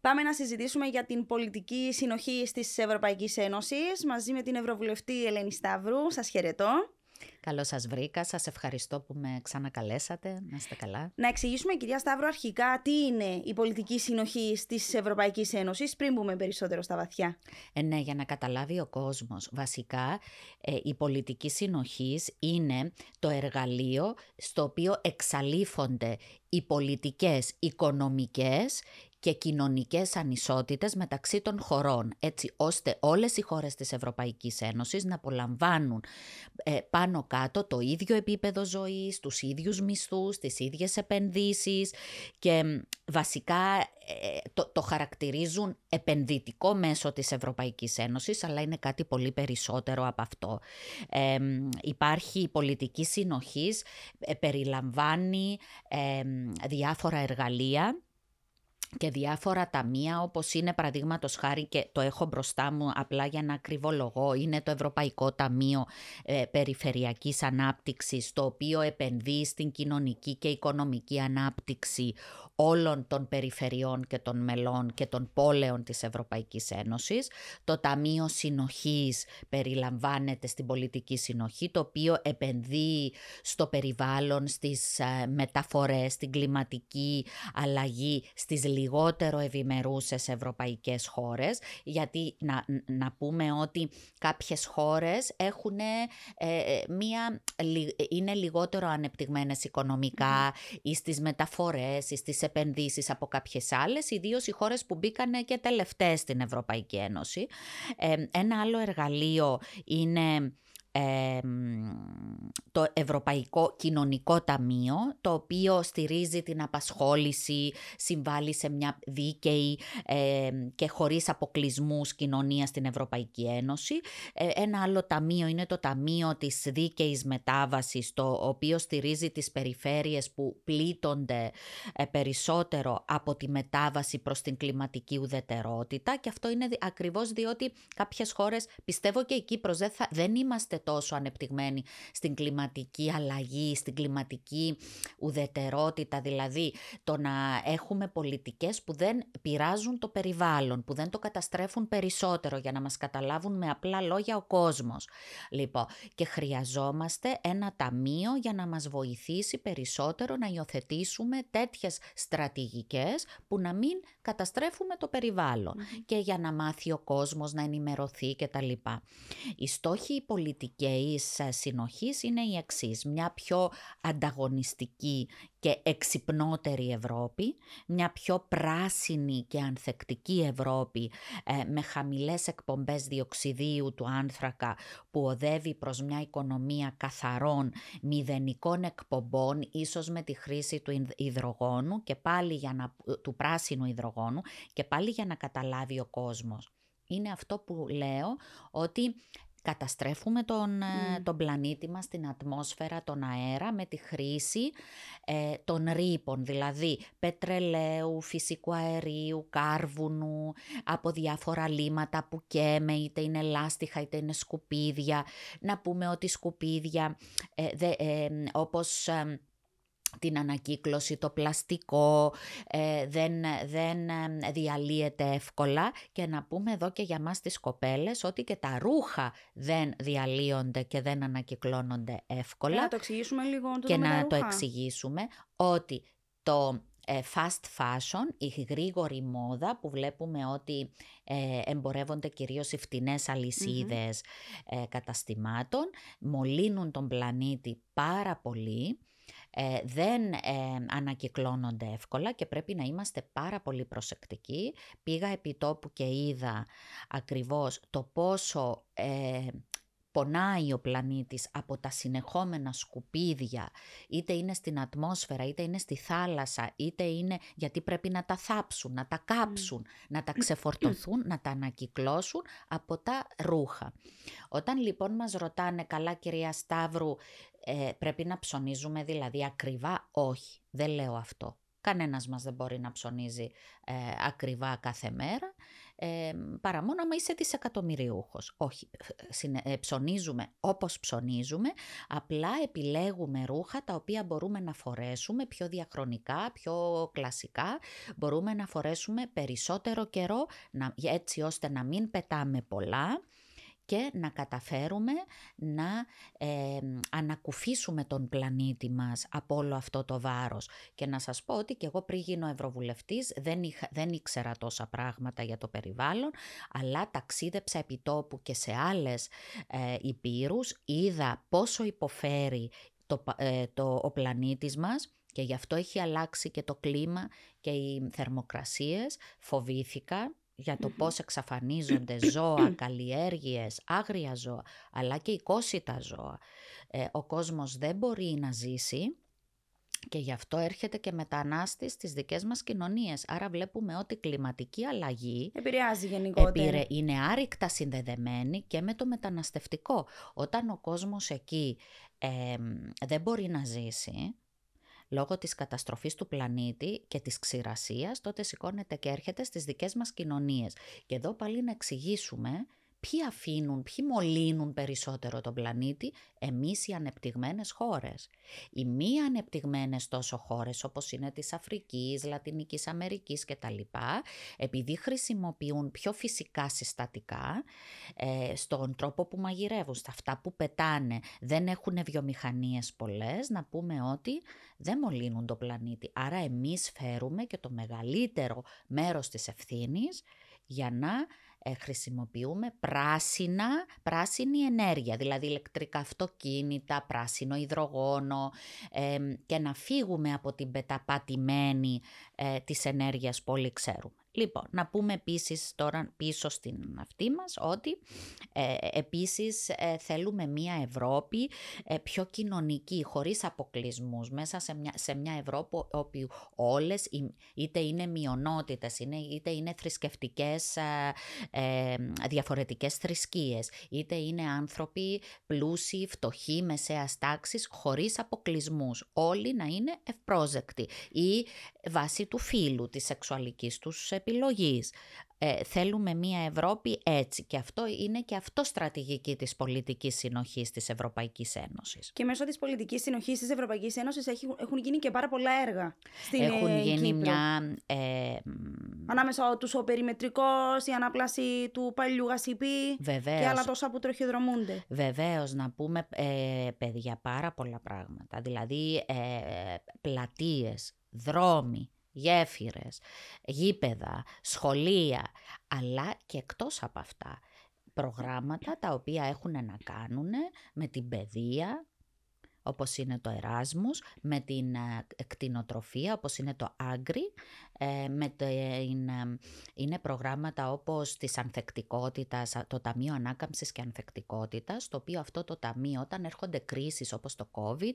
Πάμε να συζητήσουμε για την πολιτική συνοχή της Ευρωπαϊκής Ένωσης μαζί με την Ευρωβουλευτή Ελένη Σταύρου. Σας χαιρετώ. Καλώς σας βρήκα, σας ευχαριστώ που με ξανακαλέσατε, να είστε καλά. Να εξηγήσουμε κυρία Σταύρο αρχικά τι είναι η πολιτική συνοχή της Ευρωπαϊκής Ένωσης πριν μπούμε περισσότερο στα βαθιά. Ε, ναι, για να καταλάβει ο κόσμος. Βασικά ε, η πολιτική συνοχής είναι το εργαλείο στο οποίο εξαλείφονται οι πολιτικές, οικονομικές και κοινωνικές ανισότητες μεταξύ των χωρών, έτσι ώστε όλες οι χώρες της Ευρωπαϊκής Ένωσης να απολαμβάνουν ε, πάνω κάτω το ίδιο επίπεδο ζωής, τους ίδιους μισθούς, τις ίδιες επενδύσεις και βασικά ε, το, το χαρακτηρίζουν επενδυτικό μέσο της Ευρωπαϊκής Ένωσης, αλλά είναι κάτι πολύ περισσότερο από αυτό. Ε, υπάρχει πολιτική συνοχής, περιλαμβάνει διάφορα εργαλεία και διάφορα ταμεία όπως είναι παραδείγματος χάρη και το έχω μπροστά μου απλά για να ακριβολογώ είναι το Ευρωπαϊκό Ταμείο ε, Περιφερειακής Ανάπτυξης το οποίο επενδύει στην κοινωνική και οικονομική ανάπτυξη όλων των περιφερειών και των μελών και των πόλεων της Ευρωπαϊκής Ένωσης. Το Ταμείο Συνοχής περιλαμβάνεται στην πολιτική συνοχή το οποίο επενδύει στο περιβάλλον, στις ε, μεταφορές, στην κλιματική αλλαγή, στις λιγότερο ευημερούσες ευρωπαϊκές χώρες, γιατί να, να πούμε ότι κάποιες χώρες έχουν ε, ε, μία, είναι λιγότερο ανεπτυγμένες οικονομικά ή στις μεταφορές ή στις επενδύσεις από κάποιες άλλες, ιδίως οι χώρες που μπήκαν και τελευταίες στην Ευρωπαϊκή Ένωση. Ε, ένα άλλο εργαλείο είναι το Ευρωπαϊκό Κοινωνικό Ταμείο, το οποίο στηρίζει την απασχόληση, συμβάλλει σε μια δίκαιη και χωρίς αποκλεισμούς κοινωνία στην Ευρωπαϊκή Ένωση. Ε, ένα άλλο ταμείο είναι το Ταμείο της Δίκαιης Μετάβασης, το οποίο στηρίζει τις περιφέρειες που πλήττονται ε, περισσότερο από τη μετάβαση προς την κλιματική ουδετερότητα και αυτό είναι ακριβώς διότι κάποιες χώρες, πιστεύω και η Κύπρος, δεν, θα, δεν είμαστε τόσο ανεπτυγμένοι στην κλιματική αλλαγή, στην κλιματική ουδετερότητα, δηλαδή το να έχουμε πολιτικές που δεν πειράζουν το περιβάλλον, που δεν το καταστρέφουν περισσότερο για να μας καταλάβουν με απλά λόγια ο κόσμος. Λοιπόν, και χρειαζόμαστε ένα ταμείο για να μας βοηθήσει περισσότερο να υιοθετήσουμε τέτοιες στρατηγικές που να μην καταστρέφουμε το περιβαλλον και για να μάθει ο κόσμος να ενημερωθεί κτλ. Οι στόχοι πολιτικής ε, συνοχής είναι η εξής. Μια πιο ανταγωνιστική και εξυπνότερη Ευρώπη, μια πιο πράσινη και ανθεκτική Ευρώπη ε, με χαμηλές εκπομπές διοξιδίου του άνθρακα που οδεύει προς μια οικονομία καθαρών μηδενικών εκπομπών, ίσως με τη χρήση του υδρογόνου και πάλι για να, του πράσινου υδρογόνου και πάλι για να καταλάβει ο κόσμος. Είναι αυτό που λέω ότι καταστρέφουμε τον, ε, τον πλανήτη μας, την ατμόσφαιρα, τον αέρα με τη χρήση ε, των ρήπων, δηλαδή πετρελαίου, φυσικού αερίου, κάρβουνου, από διάφορα λίματα που καίμε, είτε είναι λάστιχα είτε είναι σκουπίδια. Να πούμε ότι σκουπίδια ε, ε όπως την ανακύκλωση, το πλαστικό, ε, δεν, δεν ε, διαλύεται εύκολα. Και να πούμε εδώ και για μας τις κοπέλες ότι και τα ρούχα δεν διαλύονται και δεν ανακυκλώνονται εύκολα. Να το εξηγήσουμε λίγο το Και να το εξηγήσουμε ότι το ε, fast fashion, η γρήγορη μόδα που βλέπουμε ότι εμπορεύονται κυρίως οι φτηνές καταστημάτων, μολύνουν τον πλανήτη πάρα πολύ ε, δεν ε, ανακυκλώνονται εύκολα και πρέπει να είμαστε πάρα πολύ προσεκτικοί. Πήγα επί τόπου και είδα ακριβώς το πόσο ε, πονάει ο πλανήτης από τα συνεχόμενα σκουπίδια, είτε είναι στην ατμόσφαιρα, είτε είναι στη θάλασσα, είτε είναι γιατί πρέπει να τα θάψουν, να τα κάψουν, να τα ξεφορτωθούν, να τα ανακυκλώσουν από τα ρούχα. Όταν λοιπόν μας ρωτάνε, καλά κυρία Σταύρου, ε, πρέπει να ψωνίζουμε δηλαδή ακριβά, όχι, δεν λέω αυτό. Κανένας μας δεν μπορεί να ψωνίζει ε, ακριβά κάθε μέρα, ε, παρά μόνο άμα είσαι δισεκατομμυριούχος. Όχι, ε, ψωνίζουμε όπως ψωνίζουμε, απλά επιλέγουμε ρούχα τα οποία μπορούμε να φορέσουμε πιο διαχρονικά, πιο κλασικά, μπορούμε να φορέσουμε περισσότερο καιρό, να, έτσι ώστε να μην πετάμε πολλά, και να καταφέρουμε να ε, ανακουφίσουμε τον πλανήτη μας από όλο αυτό το βάρος. Και να σας πω ότι και εγώ πριν γίνω Ευρωβουλευτής δεν, δεν ήξερα τόσα πράγματα για το περιβάλλον, αλλά ταξίδεψα επί τόπου και σε άλλες ε, υπήρους, είδα πόσο υποφέρει το, ε, το, ο πλανήτης μας και γι' αυτό έχει αλλάξει και το κλίμα και οι θερμοκρασίες. Φοβήθηκα για το πώς εξαφανίζονται ζώα, καλλιέργειες, άγρια ζώα, αλλά και οικόσιτα ζώα. Ε, ο κόσμος δεν μπορεί να ζήσει και γι' αυτό έρχεται και μετανάστη στις δικές μας κοινωνίες. Άρα βλέπουμε ότι η κλιματική αλλαγή επηρεάζει γενικότερα. είναι άρρηκτα συνδεδεμένη και με το μεταναστευτικό. Όταν ο κόσμος εκεί δεν μπορεί να ζήσει, λόγω της καταστροφής του πλανήτη και της ξηρασίας, τότε σηκώνεται και έρχεται στις δικές μας κοινωνίες. Και εδώ πάλι να εξηγήσουμε ποιοι αφήνουν, ποιοι μολύνουν περισσότερο τον πλανήτη, εμείς οι ανεπτυγμένες χώρες. Οι μη ανεπτυγμένες τόσο χώρες όπως είναι της Αφρικής, Λατινικής Αμερικής κτλ. Επειδή χρησιμοποιούν πιο φυσικά συστατικά ε, στον τρόπο που μαγειρεύουν, στα αυτά που πετάνε, δεν έχουν βιομηχανίες πολλές, να πούμε ότι δεν μολύνουν τον πλανήτη. Άρα εμείς φέρουμε και το μεγαλύτερο μέρος της ευθύνης για να ε, χρησιμοποιούμε πράσινα, πράσινη ενέργεια, δηλαδή ηλεκτρικά αυτοκίνητα, πράσινο υδρογόνο και να φύγουμε από την πεταπατημένη ε, της ενέργειας που όλοι ξέρουμε. Λοιπόν, να πούμε επίσης τώρα πίσω στην αυτή μας ότι ε, επίσης ε, θέλουμε μια Ευρώπη ε, πιο κοινωνική, χωρίς αποκλεισμούς, μέσα σε μια, σε μια Ευρώπη όπου όλες είτε είναι μειονότητες, είναι, είτε είναι θρησκευτικές ε, διαφορετικές θρησκείες, είτε είναι άνθρωποι πλούσιοι, φτωχοί, μεσαίας τάξης, χωρίς αποκλεισμούς. Όλοι να είναι ευπρόζεκτοι ή βάσει του φίλου, της σεξουαλικής τους επιλογής. Ε, θέλουμε μια Ευρώπη έτσι και αυτό είναι και αυτό στρατηγική της πολιτικής συνοχής της Ευρωπαϊκής Ένωσης. Και μέσω της πολιτικής συνοχής της Ευρωπαϊκής Ένωσης έχουν γίνει και πάρα πολλά έργα στην Έχουν ε, γίνει μια... Ε, Ανάμεσα τους ο περιμετρικός, η ανάπλαση του παλιού γασιπί και άλλα τόσα που τροχιδρομούνται. Βεβαίως, να πούμε ε, παιδιά πάρα πολλά πράγματα. Δηλαδή ε, πλατείες, δρόμοι, γέφυρες, γήπεδα, σχολεία, αλλά και εκτός από αυτά προγράμματα τα οποία έχουν να κάνουν με την παιδεία, όπως είναι το Εράσμους, με την ε, κτηνοτροφία όπως είναι το Άγκρι, ε, με το, είναι προγράμματα όπως της ανθεκτικότητας, το Ταμείο Ανάκαμψης και Ανθεκτικότητας, το οποίο αυτό το ταμείο όταν έρχονται κρίσεις όπως το COVID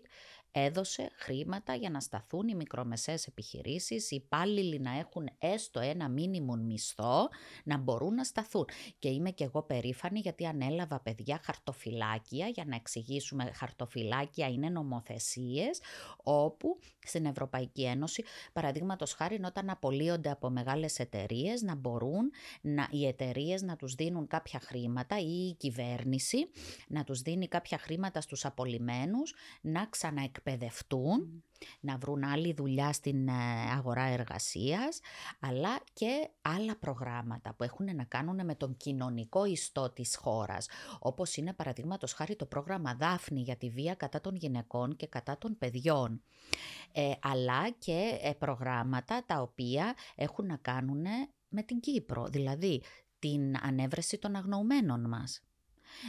έδωσε χρήματα για να σταθούν οι μικρομεσαίες επιχειρήσεις, οι υπάλληλοι να έχουν έστω ένα μίνιμουμ μισθό, να μπορούν να σταθούν. Και είμαι και εγώ περήφανη γιατί ανέλαβα παιδιά χαρτοφυλάκια, για να εξηγήσουμε χαρτοφυλάκια είναι νομοθεσίες, όπου στην Ευρωπαϊκή Ένωση, παραδείγματος χάρη όταν απολύονται από μεγάλες εταιρείες να μπορούν να, οι εταιρείες να τους δίνουν κάποια χρήματα ή η κυβέρνηση να τους δίνει κάποια χρήματα στους απολυμένους να ξαναεκπαιδευτούν να βρουν άλλη δουλειά στην ε, αγορά εργασίας, αλλά και άλλα προγράμματα που έχουν να κάνουν με τον κοινωνικό ιστό της χώρας, όπως είναι παραδείγματος χάρη το πρόγραμμα Δάφνη για τη βία κατά των γυναικών και κατά των παιδιών, ε, αλλά και ε, προγράμματα τα οποία έχουν να κάνουν με την Κύπρο, δηλαδή την ανέβρεση των αγνοουμένων μας.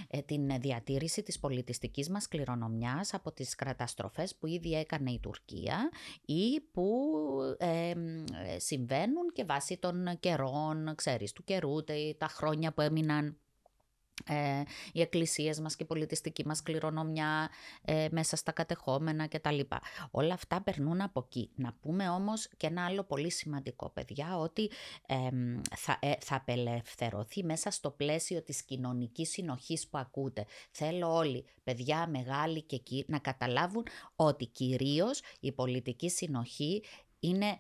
Ε, την διατήρηση της πολιτιστικής μας κληρονομιάς από τις καταστροφές που ήδη έκανε η Τουρκία ή που ε, συμβαίνουν και βάσει των καιρών, ξέρεις, του καιρού, τα χρόνια που έμειναν ε, οι εκκλησίες μας και η πολιτιστική μας κληρονομιά ε, μέσα στα κατεχόμενα κτλ. Όλα αυτά περνούν από εκεί. Να πούμε όμως και ένα άλλο πολύ σημαντικό παιδιά ότι θα, ε, θα απελευθερωθεί μέσα στο πλαίσιο της κοινωνικής συνοχής που ακούτε. Θέλω όλοι, παιδιά μεγάλοι και εκεί, να καταλάβουν ότι κυρίως η πολιτική συνοχή είναι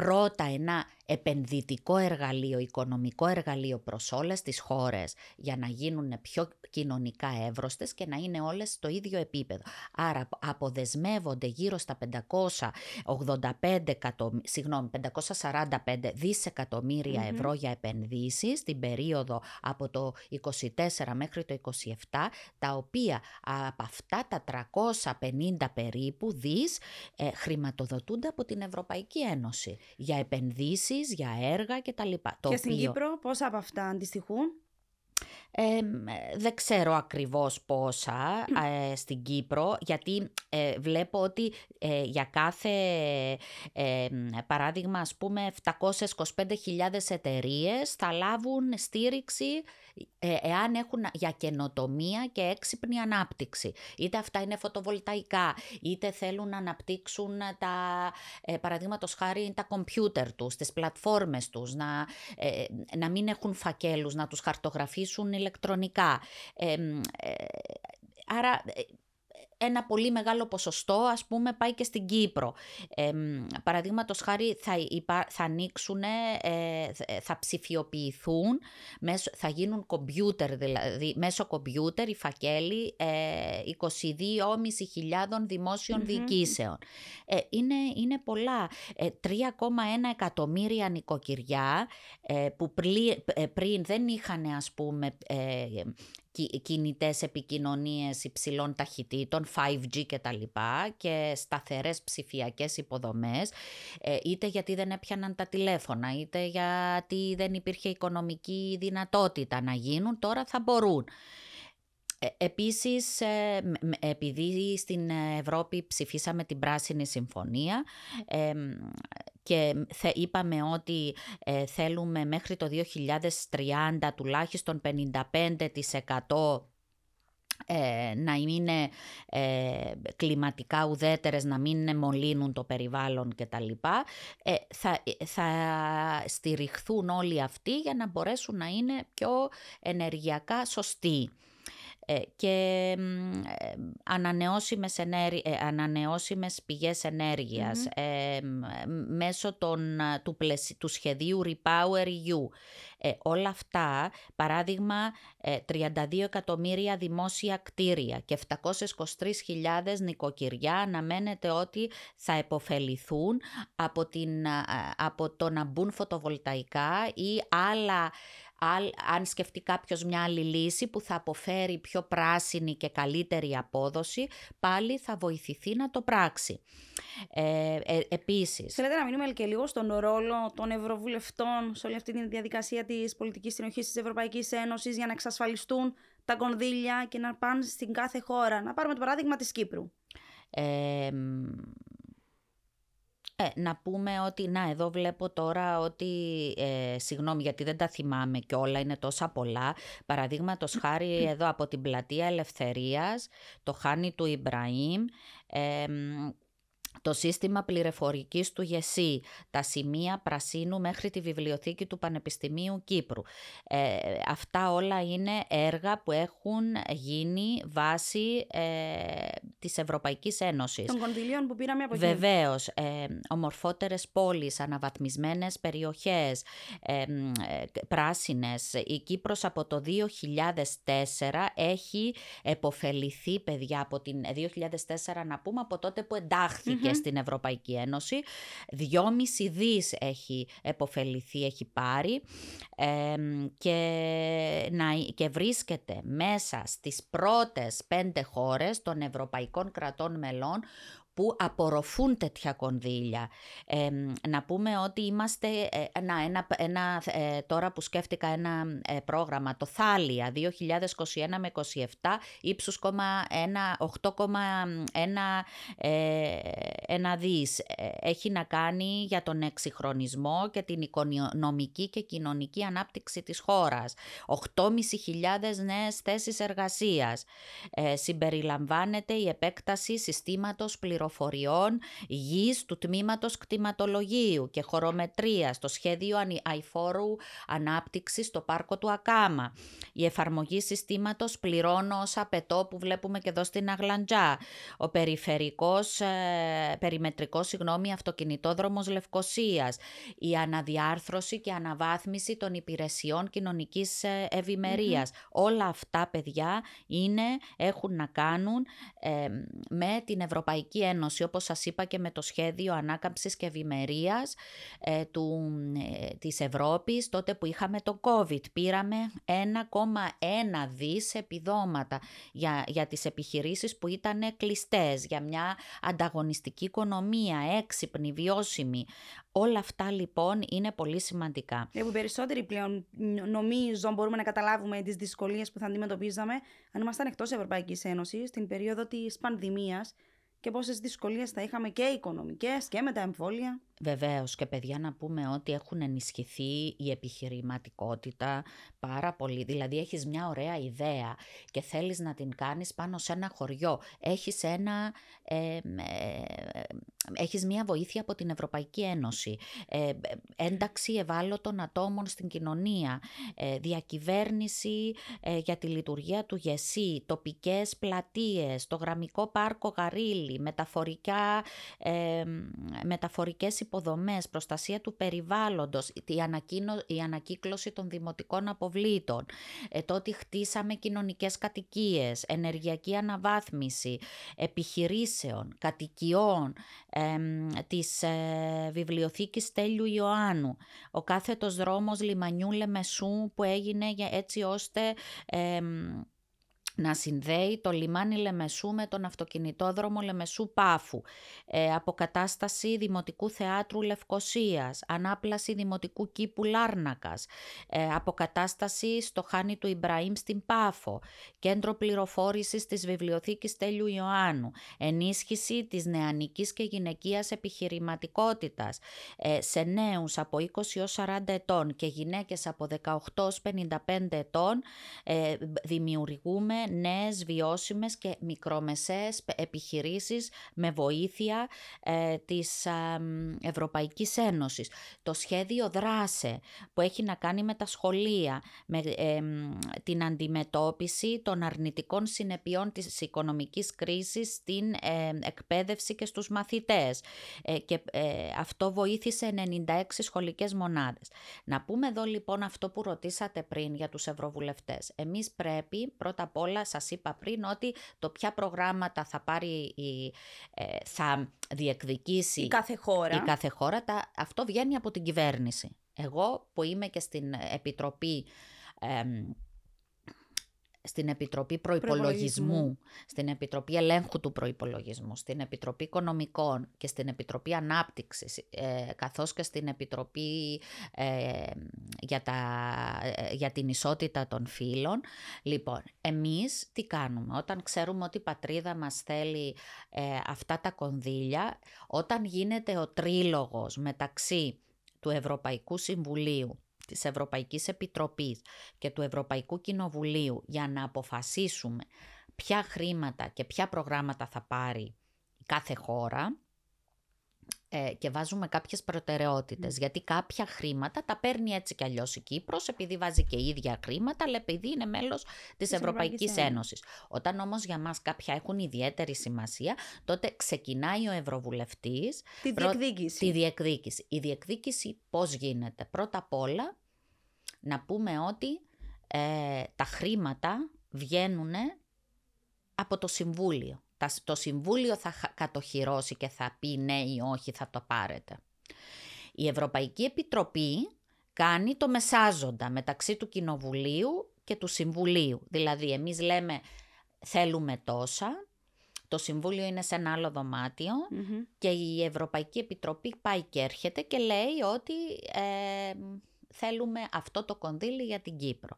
πρώτα ένα επενδυτικό εργαλείο, οικονομικό εργαλείο προς όλες τις χώρες για να γίνουν πιο κοινωνικά εύρωστες και να είναι όλες στο ίδιο επίπεδο. Άρα αποδεσμεύονται γύρω στα 585 συγγνώμη, 545 δισεκατομμυρια ευρώ για επενδύσεις στην περίοδο από το 24 μέχρι το 27, τα οποία από αυτά τα 350 περίπου δις ε, χρηματοδοτούνται από την Ευρωπαϊκή Ένωση για επενδύσεις, για έργα κτλ. Και στην Κύπρο πόσα από αυτά αντιστοιχούν; δεν ξέρω ακριβώς πόσα ε, στην Κύπρο γιατί ε, βλέπω ότι ε, για κάθε παράδειγμα ας πούμε 725.000 εταιρείες θα λάβουν στήριξη ε, εάν έχουν για καινοτομία και έξυπνη ανάπτυξη. Είτε αυτά είναι φωτοβολταϊκά, είτε θέλουν να αναπτύξουν τα, ε, παραδείγματος χάρη, τα κομπιούτερ τους, τις πλατφόρμες τους, να, ε, να μην έχουν φακέλους, να τους χαρτογραφήσουν ηλεκτρονικά. Ε, άρα ένα πολύ μεγάλο ποσοστό ας πούμε πάει και στην Κύπρο. Ε, Παραδείγματος χάρη θα, θα ανοίξουν, ε, θα ψηφιοποιηθούν, μέσω, θα γίνουν κομπιούτερ δηλαδή, μέσω κομπιούτερ οι φακέλοι ε, 22.500 δημόσιων διοικήσεων. Ε, είναι, είναι πολλά. 3,1 ε, εκατομμύρια νοικοκυριά ε, που πριν δεν είχαν ας πούμε κινητές επικοινωνίες υψηλών ταχυτήτων, 5G και τα λοιπά και σταθερές ψηφιακές υποδομές, ε, είτε γιατί δεν έπιαναν τα τηλέφωνα, είτε γιατί δεν υπήρχε οικονομική δυνατότητα να γίνουν, τώρα θα μπορούν. Ε, επίσης, ε, επειδή στην Ευρώπη ψηφίσαμε την Πράσινη Συμφωνία και είπαμε ότι ε, θέλουμε μέχρι το 2030 τουλάχιστον 55% να είναι κλιματικά ουδέτερες, να μην μολύνουν το περιβάλλον κτλ. Ε, θα, θα στηριχθούν όλοι αυτοί για να μπορέσουν να είναι πιο ενεργειακά σωστοί. Ε, και ε, ανανεώσιμες, ενέργει, ε, ανανεώσιμες πηγές μέσω των, του, του σχεδίου Repower EU. όλα αυτά, παράδειγμα, 32 εκατομμύρια δημόσια κτίρια και 723.000 νοικοκυριά αναμένεται ότι θα επωφεληθούν από, την, από το να μπουν φωτοβολταϊκά ή άλλα αν σκεφτεί κάποιος μια άλλη λύση που θα αποφέρει πιο πράσινη και καλύτερη απόδοση, πάλι θα βοηθηθεί να το πράξει. Ε, ε, επίσης... Θέλετε να μείνουμε και λίγο στον ρόλο των ευρωβουλευτών σε όλη αυτή τη διαδικασία της πολιτικής συνοχής της Ευρωπαϊκής Ένωσης για να εξασφαλιστούν τα κονδύλια και να πάνε στην κάθε χώρα. Να πάρουμε το παράδειγμα της Κύπρου. Ε, ε, να πούμε ότι, να εδώ βλέπω τώρα ότι, ε, συγγνώμη γιατί δεν τα θυμάμαι και όλα είναι τόσα πολλά, παραδείγματος χάρη εδώ από την πλατεία Ελευθερίας, το χάνι του Ιμπραήμ, ε, το σύστημα πληροφορικής του ΓΕΣΥ, τα σημεία πρασίνου μέχρι τη βιβλιοθήκη του Πανεπιστημίου Κύπρου. Ε, αυτά όλα είναι έργα που έχουν γίνει βάσει ε, της Ευρωπαϊκής Ένωσης. Των κονδυλίων που πήραμε από εκεί. Βεβαίως, ε, ομορφότερες πόλεις, αναβαθμισμένες περιοχές, ε, πράσινες. Η Κύπρος από το 2004 έχει εποφεληθεί, παιδιά, από την 2004 να πούμε, από τότε που εντάχθηκε στην Ευρωπαϊκή Ένωση. Δυόμιση δις έχει επωφεληθεί, έχει πάρει και, να, και βρίσκεται μέσα στις πρώτες πέντε χώρες των ευρωπαϊκών κρατών μελών που απορροφούν τέτοια κονδύλια. να πούμε ότι είμαστε, ε, να, ένα, ένα, ε, τώρα που σκέφτηκα ένα ε, πρόγραμμα, το Θάλια 2021 με 27, ύψους 8,1 δις. Έχει να κάνει για τον εξυγχρονισμό και την οικονομική και κοινωνική ανάπτυξη της χώρας. 8.500 νέες θέσεις εργασίας. συμπεριλαμβάνεται η επέκταση συστήματος πληροφορίας πληροφοριών γης του τμήματος κτηματολογίου και χωρομετρίας στο σχέδιο αηφόρου ανάπτυξης στο πάρκο του Ακάμα. Η εφαρμογή συστήματος πληρώνω ως απαιτώ που βλέπουμε και εδώ στην Αγλαντζά. Ο περιφερικός, ε, περιμετρικός συγγνώμη, αυτοκινητόδρομος Λευκοσίας. Η αναδιάρθρωση και αναβάθμιση των υπηρεσιών κοινωνικής ε, ευημερίας. Όλα αυτά, παιδιά, είναι, έχουν να κάνουν με την Ευρωπαϊκή Ένωση, όπως σας είπα και με το σχέδιο ανάκαμψης και ευημερίας ε, του, ε, της Ευρώπης, τότε που είχαμε το COVID. Πήραμε 1,1 δις επιδόματα για, για τις επιχειρήσεις που ήταν κλειστές, για μια ανταγωνιστική οικονομία, έξυπνη, βιώσιμη. Όλα αυτά λοιπόν είναι πολύ σημαντικά. Ε, που περισσότεροι πλέον νομίζω μπορούμε να καταλάβουμε τις δυσκολίες που θα αντιμετωπίζαμε αν ήμασταν εκτός Ευρωπαϊκής Ένωσης στην περίοδο της πανδημίας και πόσες δυσκολίες θα είχαμε και οικονομικές και με τα εμβόλια. Βεβαίως και παιδιά να πούμε ότι έχουν ενισχυθεί η επιχειρηματικότητα πάρα πολύ. Δηλαδή έχεις μια ωραία ιδέα και θέλεις να την κάνεις πάνω σε ένα χωριό. Έχεις, ένα, ε, έχεις μια βοήθεια από την Ευρωπαϊκή Ένωση. Ε, ένταξη ευάλωτων ατόμων στην κοινωνία. Ε, διακυβέρνηση ε, για τη λειτουργία του ΓΕΣΥ. Τοπικές πλατείες. Το γραμμικό πάρκο Γαρίλη. Μεταφορικά, ε, μεταφορικές υποδομές, προστασία του περιβάλλοντος, η, ανακοίνω, η ανακύκλωση των δημοτικών αποβλήτων, ε, το ότι χτίσαμε κοινωνικές κατοικίες, ενεργειακή αναβάθμιση, επιχειρήσεων, κατοικιών, ε, της ε, βιβλιοθήκης Τέλειου Ιωάννου, ο κάθετος δρόμος λιμανιού Λεμεσού που έγινε έτσι ώστε να συνδέει το λιμάνι Λεμεσού με τον αυτοκινητόδρομο Λεμεσού Πάφου, ε, αποκατάσταση Δημοτικού Θεάτρου Λευκοσίας, ανάπλαση Δημοτικού Κήπου Λάρνακας, ε, αποκατάσταση στο Χάνι του Ιμπραήμ στην Πάφο, κέντρο πληροφόρησης της Βιβλιοθήκης Τέλειου Ιωάννου, ενίσχυση της νεανικής και γυναικείας επιχειρηματικότητας ε, σε νέους από 20 έως 40 ετών και γυναίκες από 18 έως 55 ετών ε, δημιουργούμε νέες βιώσιμες και μικρομεσαίες επιχειρήσεις με βοήθεια ε, της Ευρωπαϊκής Ένωσης. Το σχέδιο δράσε που έχει να κάνει με τα σχολεία, με την αντιμετώπιση των αρνητικών συνεπειών της οικονομικής κρίσης στην εκπαίδευση και στους μαθητές. Ε, και ε, αυτό βοήθησε 96 σχολικές μονάδες. Να πούμε εδώ λοιπόν αυτό που ρωτήσατε πριν για τους ευρωβουλευτές. Εμείς πρέπει πρώτα απ' όλα σας είπα πριν ότι το ποια προγράμματα θα πάρει, η, ε, θα διεκδικήσει η κάθε χώρα, η κάθε χώρα τα, αυτό βγαίνει από την κυβέρνηση. Εγώ που είμαι και στην Επιτροπή στην Επιτροπή Προϋπολογισμού, στην Επιτροπή Ελέγχου του Προϋπολογισμού, στην Επιτροπή Οικονομικών και στην Επιτροπή Ανάπτυξης, ε, καθώς και στην Επιτροπή ε, για, τα, ε, για την Ισότητα των Φύλων. Λοιπόν, εμείς τι κάνουμε; Όταν ξέρουμε ότι η πατρίδα μας θέλει ε, αυτά τα κονδύλια, όταν γίνεται ο τρίλογος μεταξύ του Ευρωπαϊκού Συμβουλίου της Ευρωπαϊκής Επιτροπής και του Ευρωπαϊκού Κοινοβουλίου για να αποφασίσουμε ποια χρήματα και ποια προγράμματα θα πάρει κάθε χώρα ε, και βάζουμε κάποιες προτεραιότητες. Γιατί κάποια χρήματα τα παίρνει έτσι κι αλλιώς η Κύπρος, επειδή βάζει και ίδια χρήματα, αλλά επειδή είναι μέλος της, Ευρωπαϊκής, Ένωσης. Όταν όμως για μας κάποια έχουν ιδιαίτερη σημασία, τότε ξεκινάει ο Ευρωβουλευτής... Τη διεκδίκηση. Τη διεκδίκηση. Η διεκδίκηση πώς γίνεται. Πρώτα απ' όλα να πούμε ότι ε, τα χρήματα βγαίνουν από το Συμβούλιο. Το Συμβούλιο θα κατοχυρώσει και θα πει ναι ή όχι θα το πάρετε. Η Ευρωπαϊκή Επιτροπή κάνει το μεσάζοντα μεταξύ του Κοινοβουλίου και του Συμβουλίου. Δηλαδή εμείς λέμε θέλουμε τόσα, το Συμβούλιο είναι σε ένα άλλο και η Ευρωπαϊκή Επιτροπή πάει και έρχεται και λέει ότι ε, θέλουμε αυτό το κονδύλι για την Κύπρο.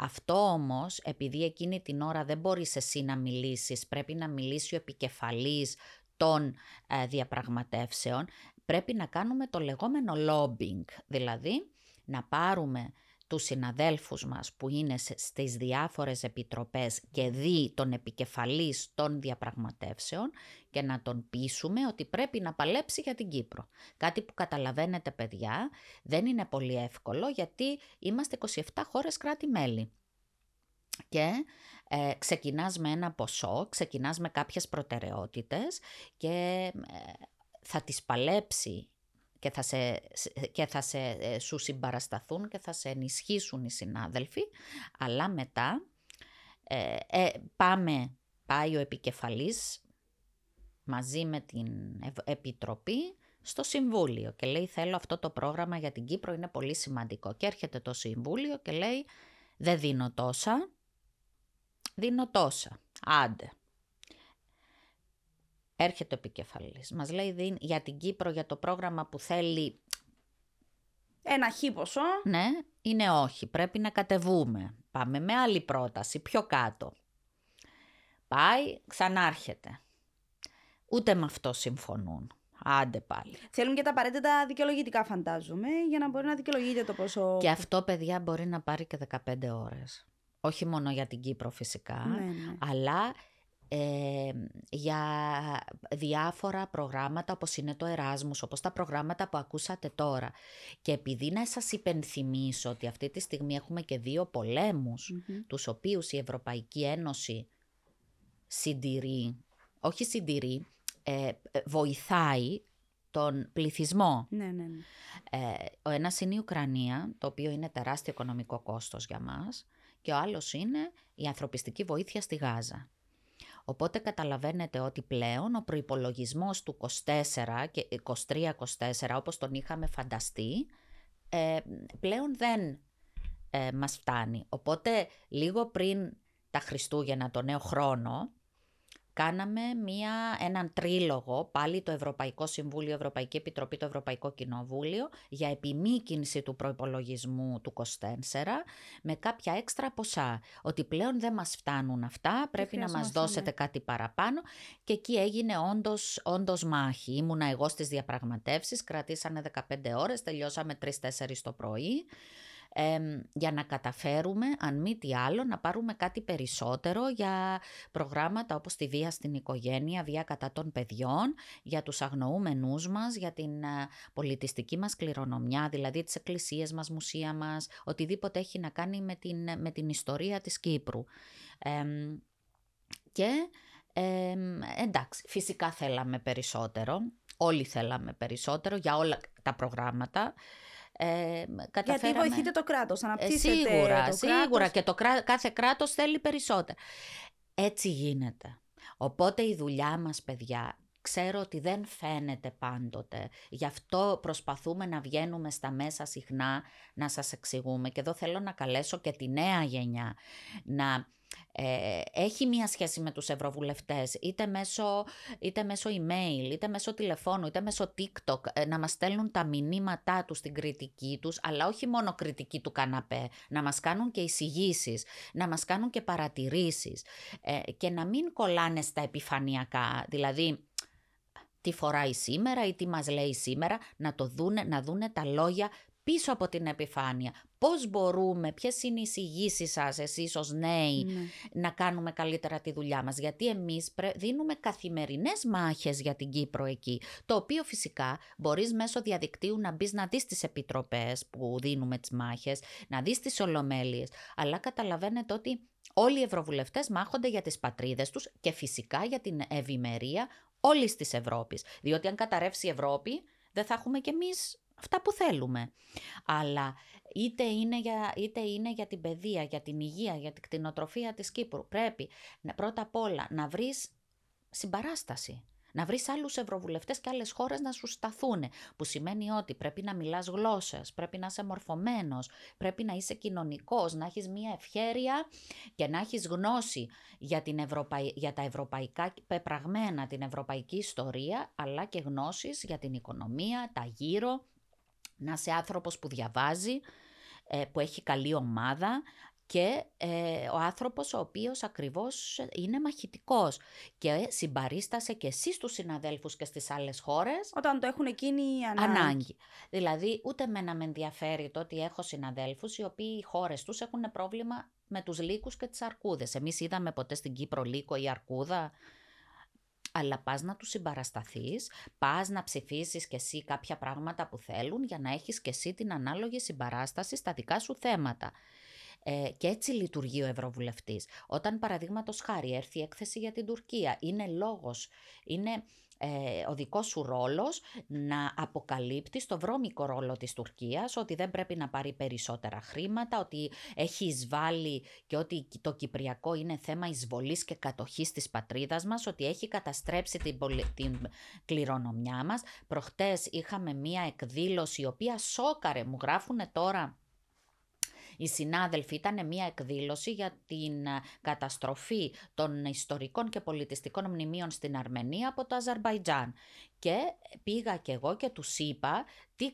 Αυτό όμως, επειδή εκείνη την ώρα δεν μπορείς εσύ να μιλήσεις, πρέπει να μιλήσει ο επικεφαλής των ε, διαπραγματεύσεων, πρέπει να κάνουμε το λεγόμενο lobbying, δηλαδή να πάρουμε τους συναδέλφους μας που είναι στις διάφορες επιτροπές και δει τον επικεφαλής των διαπραγματεύσεων και να τον πείσουμε ότι πρέπει να παλέψει για την Κύπρο. Κάτι που καταλαβαίνετε παιδιά δεν είναι πολύ εύκολο γιατί είμαστε 27 χώρες κράτη-μέλη. Και ε, ξεκινάς με ένα ποσό, ξεκινάς με κάποιες προτεραιότητες και ε, θα τις παλέψει και θα, σε, και θα σε, ε, σου συμπαρασταθούν και θα σε ενισχύσουν οι συνάδελφοι, αλλά μετά ε, ε, πάμε, πάει ο επικεφαλής μαζί με την Επιτροπή στο Συμβούλιο και λέει θέλω αυτό το πρόγραμμα για την Κύπρο είναι πολύ σημαντικό και έρχεται το Συμβούλιο και λέει δεν δίνω τόσα, δίνω τόσα, άντε. Έρχεται ο επικεφαλής. Μας λέει για την Κύπρο, για το πρόγραμμα που θέλει... Ένα χι ποσό. Ναι, είναι όχι. Πρέπει να κατεβούμε. Πάμε με άλλη πρόταση, πιο κάτω. Πάει, ξανάρχεται. Ούτε με αυτό συμφωνούν. Άντε πάλι. Θέλουν και τα απαραίτητα δικαιολογητικά, φαντάζομαι, για να μπορεί να δικαιολογείται το πόσο. Και αυτό, παιδιά, μπορεί να πάρει και 15 ώρες. Όχι μόνο για την Κύπρο, φυσικά, Ναι, ναι. αλλά ε, για διάφορα προγράμματα όπως είναι το Εράσμους, όπως τα προγράμματα που ακούσατε τώρα. Και επειδή να σας υπενθυμίσω ότι αυτή τη στιγμή έχουμε και δύο πολέμους, Μμμ. τους οποίους η Ευρωπαϊκή Ένωση συντηρεί, όχι συντηρεί, ε, ε, βοηθάει τον πληθυσμό. Ναι, ναι, ναι. Ε, ο ένας είναι η Ουκρανία, το οποίο είναι τεράστιο οικονομικό κόστος για μας, και ο άλλος είναι η ανθρωπιστική βοήθεια στη Γάζα. Οπότε καταλαβαίνετε ότι πλέον ο προϋπολογισμός του 24 και 23-24 όπως τον είχαμε φανταστεί ε, πλέον δεν ε, μας φτάνει. Οπότε λίγο πριν τα Χριστούγεννα, το νέο χρόνο, κάναμε μία, έναν τρίλογο, πάλι το Ευρωπαϊκό Συμβούλιο, Ευρωπαϊκή Επιτροπή, το Ευρωπαϊκό Κοινοβούλιο, για επιμήκυνση του προϋπολογισμού του 24 με κάποια έξτρα ποσά. Ότι πλέον δεν μας φτάνουν αυτά, πρέπει να μας χρειαζόμαστε, δώσετε ναι. κάτι παραπάνω και εκεί έγινε όντως, όντως μάχη. Ήμουνα εγώ στις διαπραγματεύσεις, κρατήσανε 15 ώρες, τελειώσαμε 3-4 το πρωί εμ, για να καταφέρουμε, αν μη τι άλλο, να πάρουμε κάτι περισσότερο για προγράμματα όπως τη βία στην οικογένεια, βία κατά των παιδιών, για τους αγνοούμενούς μας, για την α, πολιτιστική μας κληρονομιά, δηλαδή τις εκκλησίες μας, μουσεία μας, οτιδήποτε έχει να κάνει με την, με την ιστορία της Κύπρου. Εμ, και εμ, εντάξει, φυσικά θέλαμε περισσότερο, όλοι θέλαμε περισσότερο για όλα τα προγράμματα. Ε, Γιατί καταφέραμε... βοηθείτε το κράτος, Ε, αναπτύσσετε σίγουρα, το σίγουρα κράτος. και το κρά- κάθε κράτος θέλει περισσότερα. Έτσι γίνεται. Οπότε η δουλειά μας, παιδιά, ξέρω ότι δεν φαίνεται πάντοτε. Γι' αυτό προσπαθούμε να βγαίνουμε στα μέσα συχνά να σας εξηγούμε. Και εδώ θέλω να καλέσω και τη νέα γενιά να ε, έχει μία σχέση με τους ευρωβουλευτές, είτε μέσω, είτε μέσω email, είτε μέσω τηλεφώνου, είτε μέσω TikTok, ε, να μας στέλνουν τα μηνύματά τους, την κριτική τους, αλλά όχι μόνο κριτική του καναπέ, να μας κάνουν και εισηγήσεις, να μας κάνουν και παρατηρήσεις ε, και να μην κολλάνε στα επιφανειακά, δηλαδή τι φοράει σήμερα ή τι μας λέει σήμερα, να το δούνε, να δούνε τα λόγια πίσω από την επιφάνεια. Πώς μπορούμε, ποιες είναι οι εισηγήσεις σας εσείς ως νέοι Ναι. να κάνουμε καλύτερα τη δουλειά μας. Γιατί εμείς πρέ- δίνουμε καθημερινές μάχες για την Κύπρο εκεί. Το οποίο φυσικά μπορείς μέσω διαδικτύου να μπεις να δεις τις επιτροπές που δίνουμε τις μάχες, να δεις τις ολομέλειες. Αλλά καταλαβαίνετε ότι όλοι οι ευρωβουλευτές μάχονται για τις πατρίδες τους και φυσικά για την ευημερία όλης της Ευρώπης. Διότι αν καταρρεύσει η Ευρώπη δεν θα έχουμε κι εμείς αυτά που θέλουμε. Αλλά είτε είναι, για, είτε είναι για την παιδεία, για την υγεία, για την κτηνοτροφία της Κύπρου. Πρέπει να, πρώτα απ' όλα να βρεις συμπαράσταση. Να βρεις άλλους ευρωβουλευτές και άλλες χώρες να σου σταθούν. Που σημαίνει ότι πρέπει να μιλάς γλώσσες, πρέπει να είσαι μορφωμένος, πρέπει να είσαι κοινωνικός, να έχεις μία ευχέρεια και να έχεις γνώση για, την Ευρωπαϊ... για τα ευρωπαϊκά πεπραγμένα, την ευρωπαϊκή ιστορία, αλλά και γνώσεις για την οικονομία, τα γύρω, να είσαι άνθρωπος που διαβάζει, ε, που έχει καλή ομάδα και ε, ο άνθρωπος ο οποίος ακριβώς είναι μαχητικός και συμπαρίστασε και εσείς τους συναδέλφους και στις άλλες χώρες. Όταν το έχουν εκείνοι ανάγκη. ανάγκη. Δηλαδή ούτε με να με ενδιαφέρει το ότι έχω συναδέλφους οι οποίοι οι χώρες τους έχουν πρόβλημα με τους λύκους και τις αρκούδες. Εμείς είδαμε ποτέ στην Κύπρο λύκο ή αρκούδα; Αλλά πας να τους συμπαρασταθείς, πας να ψηφίσεις και εσύ κάποια πράγματα που θέλουν για να έχεις και εσύ την ανάλογη συμπαράσταση στα δικά σου θέματα. Ε, και έτσι λειτουργεί ο Ευρωβουλευτής. Όταν παραδείγματος χάρη έρθει η έκθεση για την Τουρκία, είναι λόγος, είναι ε, ο δικός σου ρόλος να αποκαλύπτεις το βρώμικο ρόλο της Τουρκίας, ότι δεν πρέπει να πάρει περισσότερα χρήματα, ότι έχει εισβάλει και ότι το Κυπριακό είναι θέμα εισβολής και κατοχής της πατρίδας μας, ότι έχει καταστρέψει την, την κληρονομιά μας. Προχτές είχαμε μία εκδήλωση η οποία σόκαρε, μου γράφουνε τώρα οι συνάδελφοι ήταν μια εκδήλωση για την ε, καταστροφή των ιστορικών και πολιτιστικών μνημείων στην Αρμενία από το Αζερβαϊτζάν. Και πήγα και εγώ και τους είπα τι,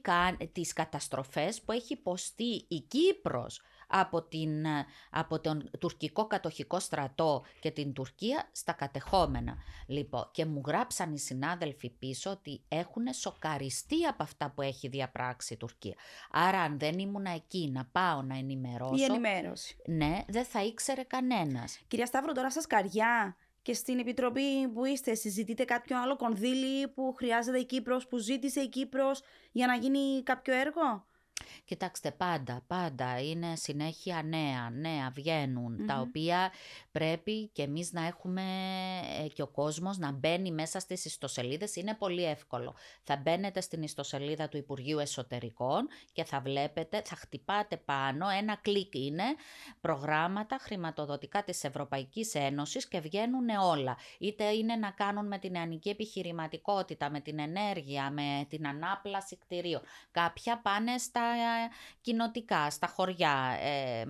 τις καταστροφές που έχει υποστεί η Κύπρος από, την, από τον τουρκικό κατοχικό στρατό και την Τουρκία στα κατεχόμενα. Λοιπόν, και μου γράψαν οι συνάδελφοι πίσω ότι έχουν σοκαριστεί από αυτά που έχει διαπράξει η Τουρκία. Άρα αν δεν ήμουν εκεί να πάω να ενημερώσω... Η ενημέρωση. Ναι, δεν θα ήξερε κανένας. Κυρία Σταύρο, τώρα σας καριά και στην Επιτροπή που είστε συζητείτε κάποιο άλλο κονδύλι που χρειάζεται η Κύπρος, που ζήτησε η Κύπρος για να γίνει κάποιο έργο; Κοιτάξτε, πάντα, πάντα είναι συνέχεια νέα, νέα τα οποία πρέπει και εμείς να έχουμε ε, και ο κόσμος να μπαίνει μέσα στις ιστοσελίδες. Είναι πολύ εύκολο. Θα μπαίνετε στην ιστοσελίδα του Υπουργείου Εσωτερικών και θα βλέπετε, θα χτυπάτε πάνω, ένα κλικ είναι, προγράμματα χρηματοδοτικά της Ευρωπαϊκής Ένωσης και βγαίνουν όλα. Είτε είναι να κάνουν με την νεανική επιχειρηματικότητα, με την ενέργεια, με την ανάπλαση κτηρίων. Κάποια πάνε στα κοινοτικά, στα χωριά. Ε,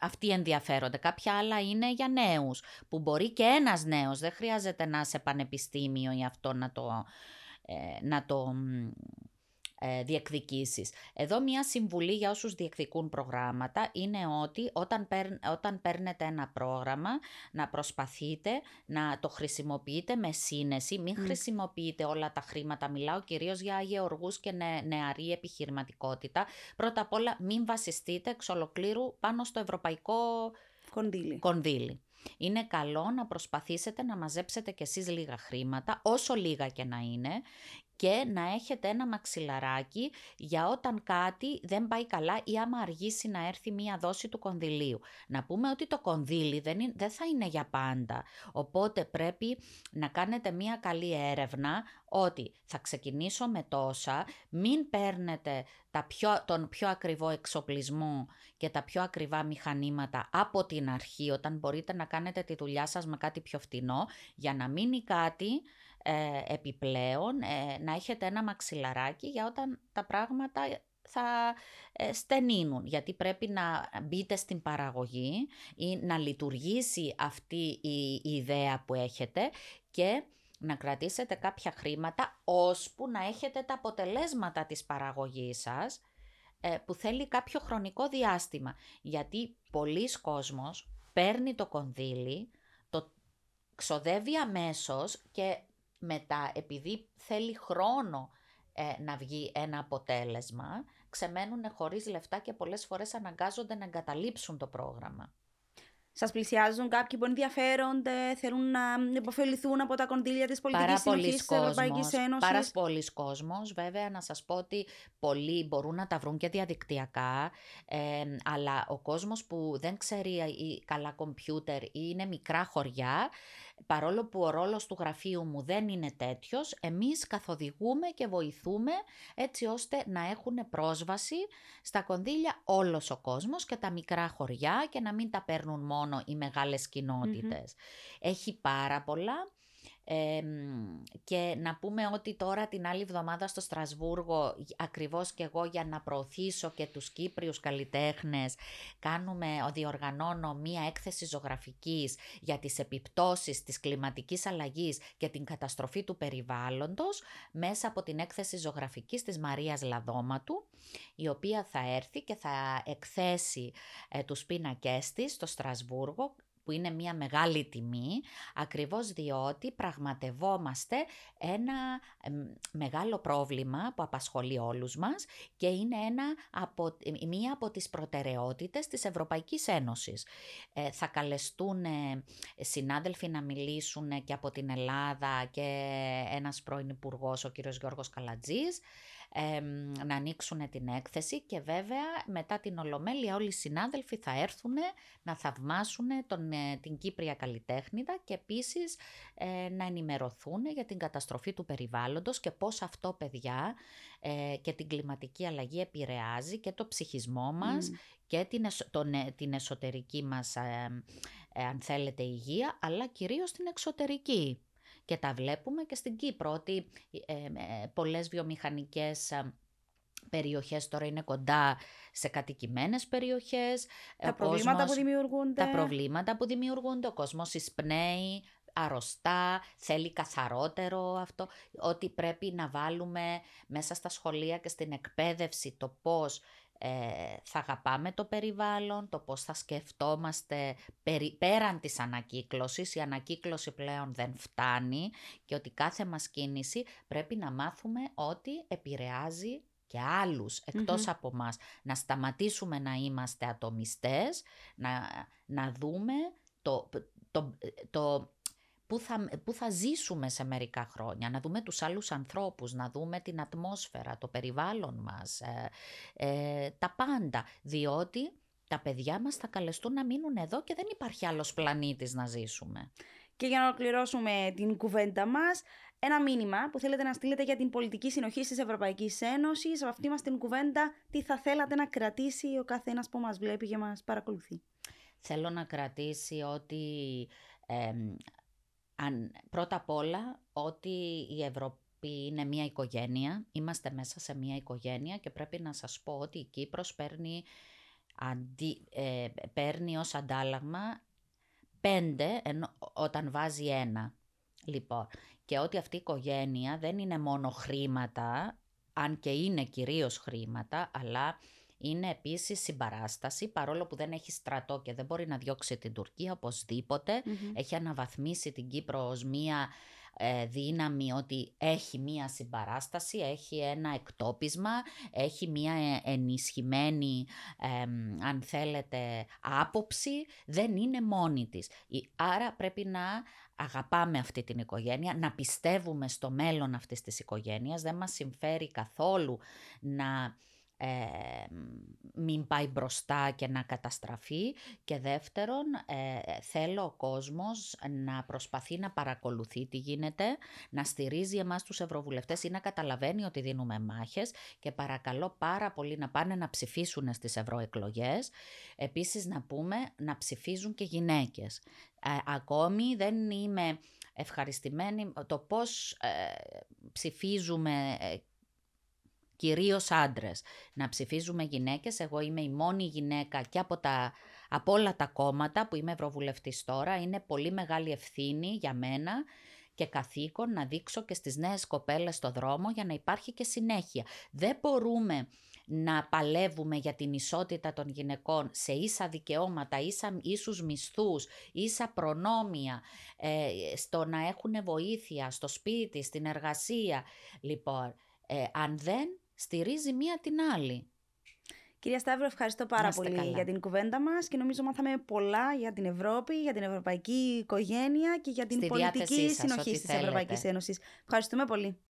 αυτοί ενδιαφέρονται. Κάποια άλλα είναι για νέους, που μπορεί και ένας νέος, δεν χρειάζεται να είσαι πανεπιστήμιο ή αυτό να το, ε, να το ε, διεκδικήσεις. Εδώ μια συμβουλή για όσους διεκδικούν προγράμματα είναι ότι όταν, όταν παίρνετε ένα πρόγραμμα να προσπαθείτε να το χρησιμοποιείτε με σύνεση, μην χρησιμοποιείτε όλα τα χρήματα, μιλάω κυρίως για γεωργούς και νε, νεαρή επιχειρηματικότητα. Πρώτα απ' όλα μην βασιστείτε εξ ολοκλήρου πάνω στο ευρωπαϊκό κονδύλι. κονδύλι. Είναι καλό να προσπαθήσετε να μαζέψετε κι εσείς λίγα χρήματα, όσο λίγα και να είναι, και να έχετε ένα μαξιλαράκι για όταν κάτι δεν πάει καλά ή άμα αργήσει να έρθει μία δόση του κονδυλίου. Να πούμε ότι το κονδύλι δεν, δεν θα είναι για πάντα, οπότε πρέπει να κάνετε μία καλή έρευνα ότι θα ξεκινήσω με τόσα, μην παίρνετε τα πιο, τον πιο ακριβό εξοπλισμό και τα πιο ακριβά μηχανήματα από την αρχή, όταν μπορείτε να κάνετε τη δουλειά σας με κάτι πιο φτηνό, για να μείνει κάτι ε, επιπλέον ε, να έχετε ένα μαξιλαράκι για όταν τα πράγματα θα ε, στενίνουν, γιατί πρέπει να μπείτε στην παραγωγή ή να λειτουργήσει αυτή η ιδέα που έχετε και να κρατήσετε κάποια χρήματα ώσπου να έχετε τα αποτελέσματα της παραγωγής σας που θέλει κάποιο χρονικό διάστημα. Γιατί πολλοί κόσμος παίρνει το κονδύλι, το ξοδεύει αμέσως και μετά επειδή θέλει χρόνο ε, να βγει ένα αποτέλεσμα, ξεμένουν χωρίς λεφτά και πολλές φορές αναγκάζονται να εγκαταλείψουν το πρόγραμμα. Σας πλησιάζουν κάποιοι που ενδιαφέρονται, θέλουν να υποφεληθούν από τα κονδύλια της πολιτικής συνοχής της Ευρωπαϊκής Ένωσης. Πάρα πολλοί κόσμος, βέβαια να σας πω ότι πολλοί μπορούν να τα βρουν και διαδικτυακά, ε, αλλά ο κόσμος που δεν ξέρει καλά κομπιούτερ ή είναι μικρά χωριά, παρόλο που ο ρόλος του γραφείου μου δεν είναι τέτοιος, εμείς καθοδηγούμε και βοηθούμε έτσι ώστε να έχουν πρόσβαση στα κονδύλια όλος ο κόσμος και τα μικρά χωριά και να μην τα παίρνουν μόνο οι μεγάλες Έχει πάρα πολλά και να πούμε ότι τώρα την άλλη εβδομάδα στο Στρασβούργο, ακριβώς και εγώ για να προωθήσω και τους Κύπριους καλλιτέχνες, κάνουμε, διοργανώνω μία έκθεση ζωγραφικής για τις επιπτώσεις της κλιματικής αλλαγής και την καταστροφή του περιβάλλοντος μέσα από την έκθεση ζωγραφικής της Μαρίας Λαδόματου, η οποία θα έρθει και θα εκθέσει ε, τους πίνακές της στο Στρασβούργο που είναι μια μεγάλη τιμή, ακριβώς διότι πραγματευόμαστε ένα μεγάλο πρόβλημα που απασχολεί όλους μας και είναι ένα από, μία από τις προτεραιότητες της Ευρωπαϊκής Ένωσης. Ε, θα καλεστούν ε, συνάδελφοι να μιλήσουν και από την Ελλάδα και ένας πρώην υπουργός, ο κύριος Γιώργος Καλατζής, να ανοίξουν την έκθεση και βέβαια μετά την Ολομέλεια όλοι οι συνάδελφοι θα έρθουν να θαυμάσουν τον, ε, την Κύπρια καλλιτέχνηδα και επίσης ε, να ενημερωθούν για την καταστροφή του περιβάλλοντος και πώς αυτό παιδιά ε, και την κλιματική αλλαγή επηρεάζει και το ψυχισμό μας και την, τον, την εσωτερική μας αν θέλετε υγεία αλλά κυρίως την εξωτερική. Και τα βλέπουμε και στην Κύπρο ότι ε, ε, πολλές βιομηχανικές ε, περιοχές τώρα είναι κοντά σε κατοικημένες περιοχές. Τα προβλήματα που δημιουργούνται. Τα προβλήματα που δημιουργούνται, ο κόσμος εισπνέει, αρρωστά, θέλει καθαρότερο αυτό, ότι πρέπει να βάλουμε μέσα στα σχολεία και στην εκπαίδευση το πώς ε, θα αγαπάμε το περιβάλλον, το πώς θα σκεφτόμαστε περι, πέραν της ανακύκλωσης. Η ανακύκλωση πλέον δεν φτάνει και ότι κάθε μας κίνηση πρέπει να μάθουμε ότι επηρεάζει και άλλους από μας. Να σταματήσουμε να είμαστε ατομιστές, να, να δούμε το, το, το πού θα, πού θα ζήσουμε σε μερικά χρόνια, να δούμε τους άλλους ανθρώπους, να δούμε την ατμόσφαιρα, το περιβάλλον μας, ε, ε, τα πάντα, διότι τα παιδιά μας θα καλεστούν να μείνουν εδώ και δεν υπάρχει άλλος πλανήτης να ζήσουμε. Και για να ολοκληρώσουμε την κουβέντα μας, ένα μήνυμα που θέλετε να στείλετε για την πολιτική συνοχή της Ευρωπαϊκής Ένωσης, από αυτή μας την κουβέντα, τι θα θέλατε να κρατήσει ο καθένας που μας βλέπει και μας παρακολουθεί. Θέλω να κρατήσει ότι αν, πρώτα απ' όλα ότι η Ευρωπή είναι μια οικογένεια, είμαστε μέσα σε μια οικογένεια και πρέπει να σας πω ότι η Κύπρος παίρνει, αντί, ε, παίρνει ως αντάλλαγμα πέντε όταν βάζει ένα. Λοιπόν, και ότι αυτή η οικογένεια δεν είναι μόνο χρήματα, αν και είναι κυρίως χρήματα, αλλά είναι επίσης συμπαράσταση, παρόλο που δεν έχει στρατό και δεν μπορεί να διώξει την Τουρκία Έχει αναβαθμίσει την Κύπρο ως μία ε, δύναμη ότι έχει μία συμπαράσταση, έχει ένα εκτόπισμα, έχει μία ε, ενισχυμένη, αν θέλετε, άποψη, δεν είναι μόνη της. Άρα πρέπει να αγαπάμε αυτή την οικογένεια, να πιστεύουμε στο μέλλον αυτής της οικογένειας, δεν μας συμφέρει καθόλου να ε, μην πάει μπροστά και να καταστραφεί και δεύτερον ε, θέλω ο κόσμος να προσπαθεί να παρακολουθεί τι γίνεται, να στηρίζει εμάς τους ευρωβουλευτές ή να καταλαβαίνει ότι δίνουμε μάχες και παρακαλώ πάρα πολύ να πάνε να ψηφίσουν στις ευρωεκλογές. Επίσης να πούμε να ψηφίζουν και γυναίκες. Ε, ακόμη δεν είμαι ευχαριστημένη το πώς ε, ψηφίζουμε κυρίως άντρες. Να ψηφίζουμε γυναίκες. Εγώ είμαι η μόνη γυναίκα και από, τα, από όλα τα κόμματα που είμαι ευρωβουλευτής τώρα. Είναι πολύ μεγάλη ευθύνη για μένα και καθήκον να δείξω και στις νέες κοπέλες στο δρόμο για να υπάρχει και συνέχεια. Δεν μπορούμε να παλεύουμε για την ισότητα των γυναικών σε ίσα δικαιώματα, ίσα, ίσους μισθούς, ίσα προνόμια, ε, στο να έχουν βοήθεια στο σπίτι, στην εργασία. Λοιπόν, ε, αν δεν στηρίζει μία την άλλη. Κυρία Σταύρο, ευχαριστώ πάρα πολύ για την κουβέντα μας και νομίζω μάθαμε πολλά για την Ευρώπη, για την ευρωπαϊκή οικογένεια και για την πολιτική συνοχή της Ευρωπαϊκής Ένωσης. Ευχαριστούμε πολύ.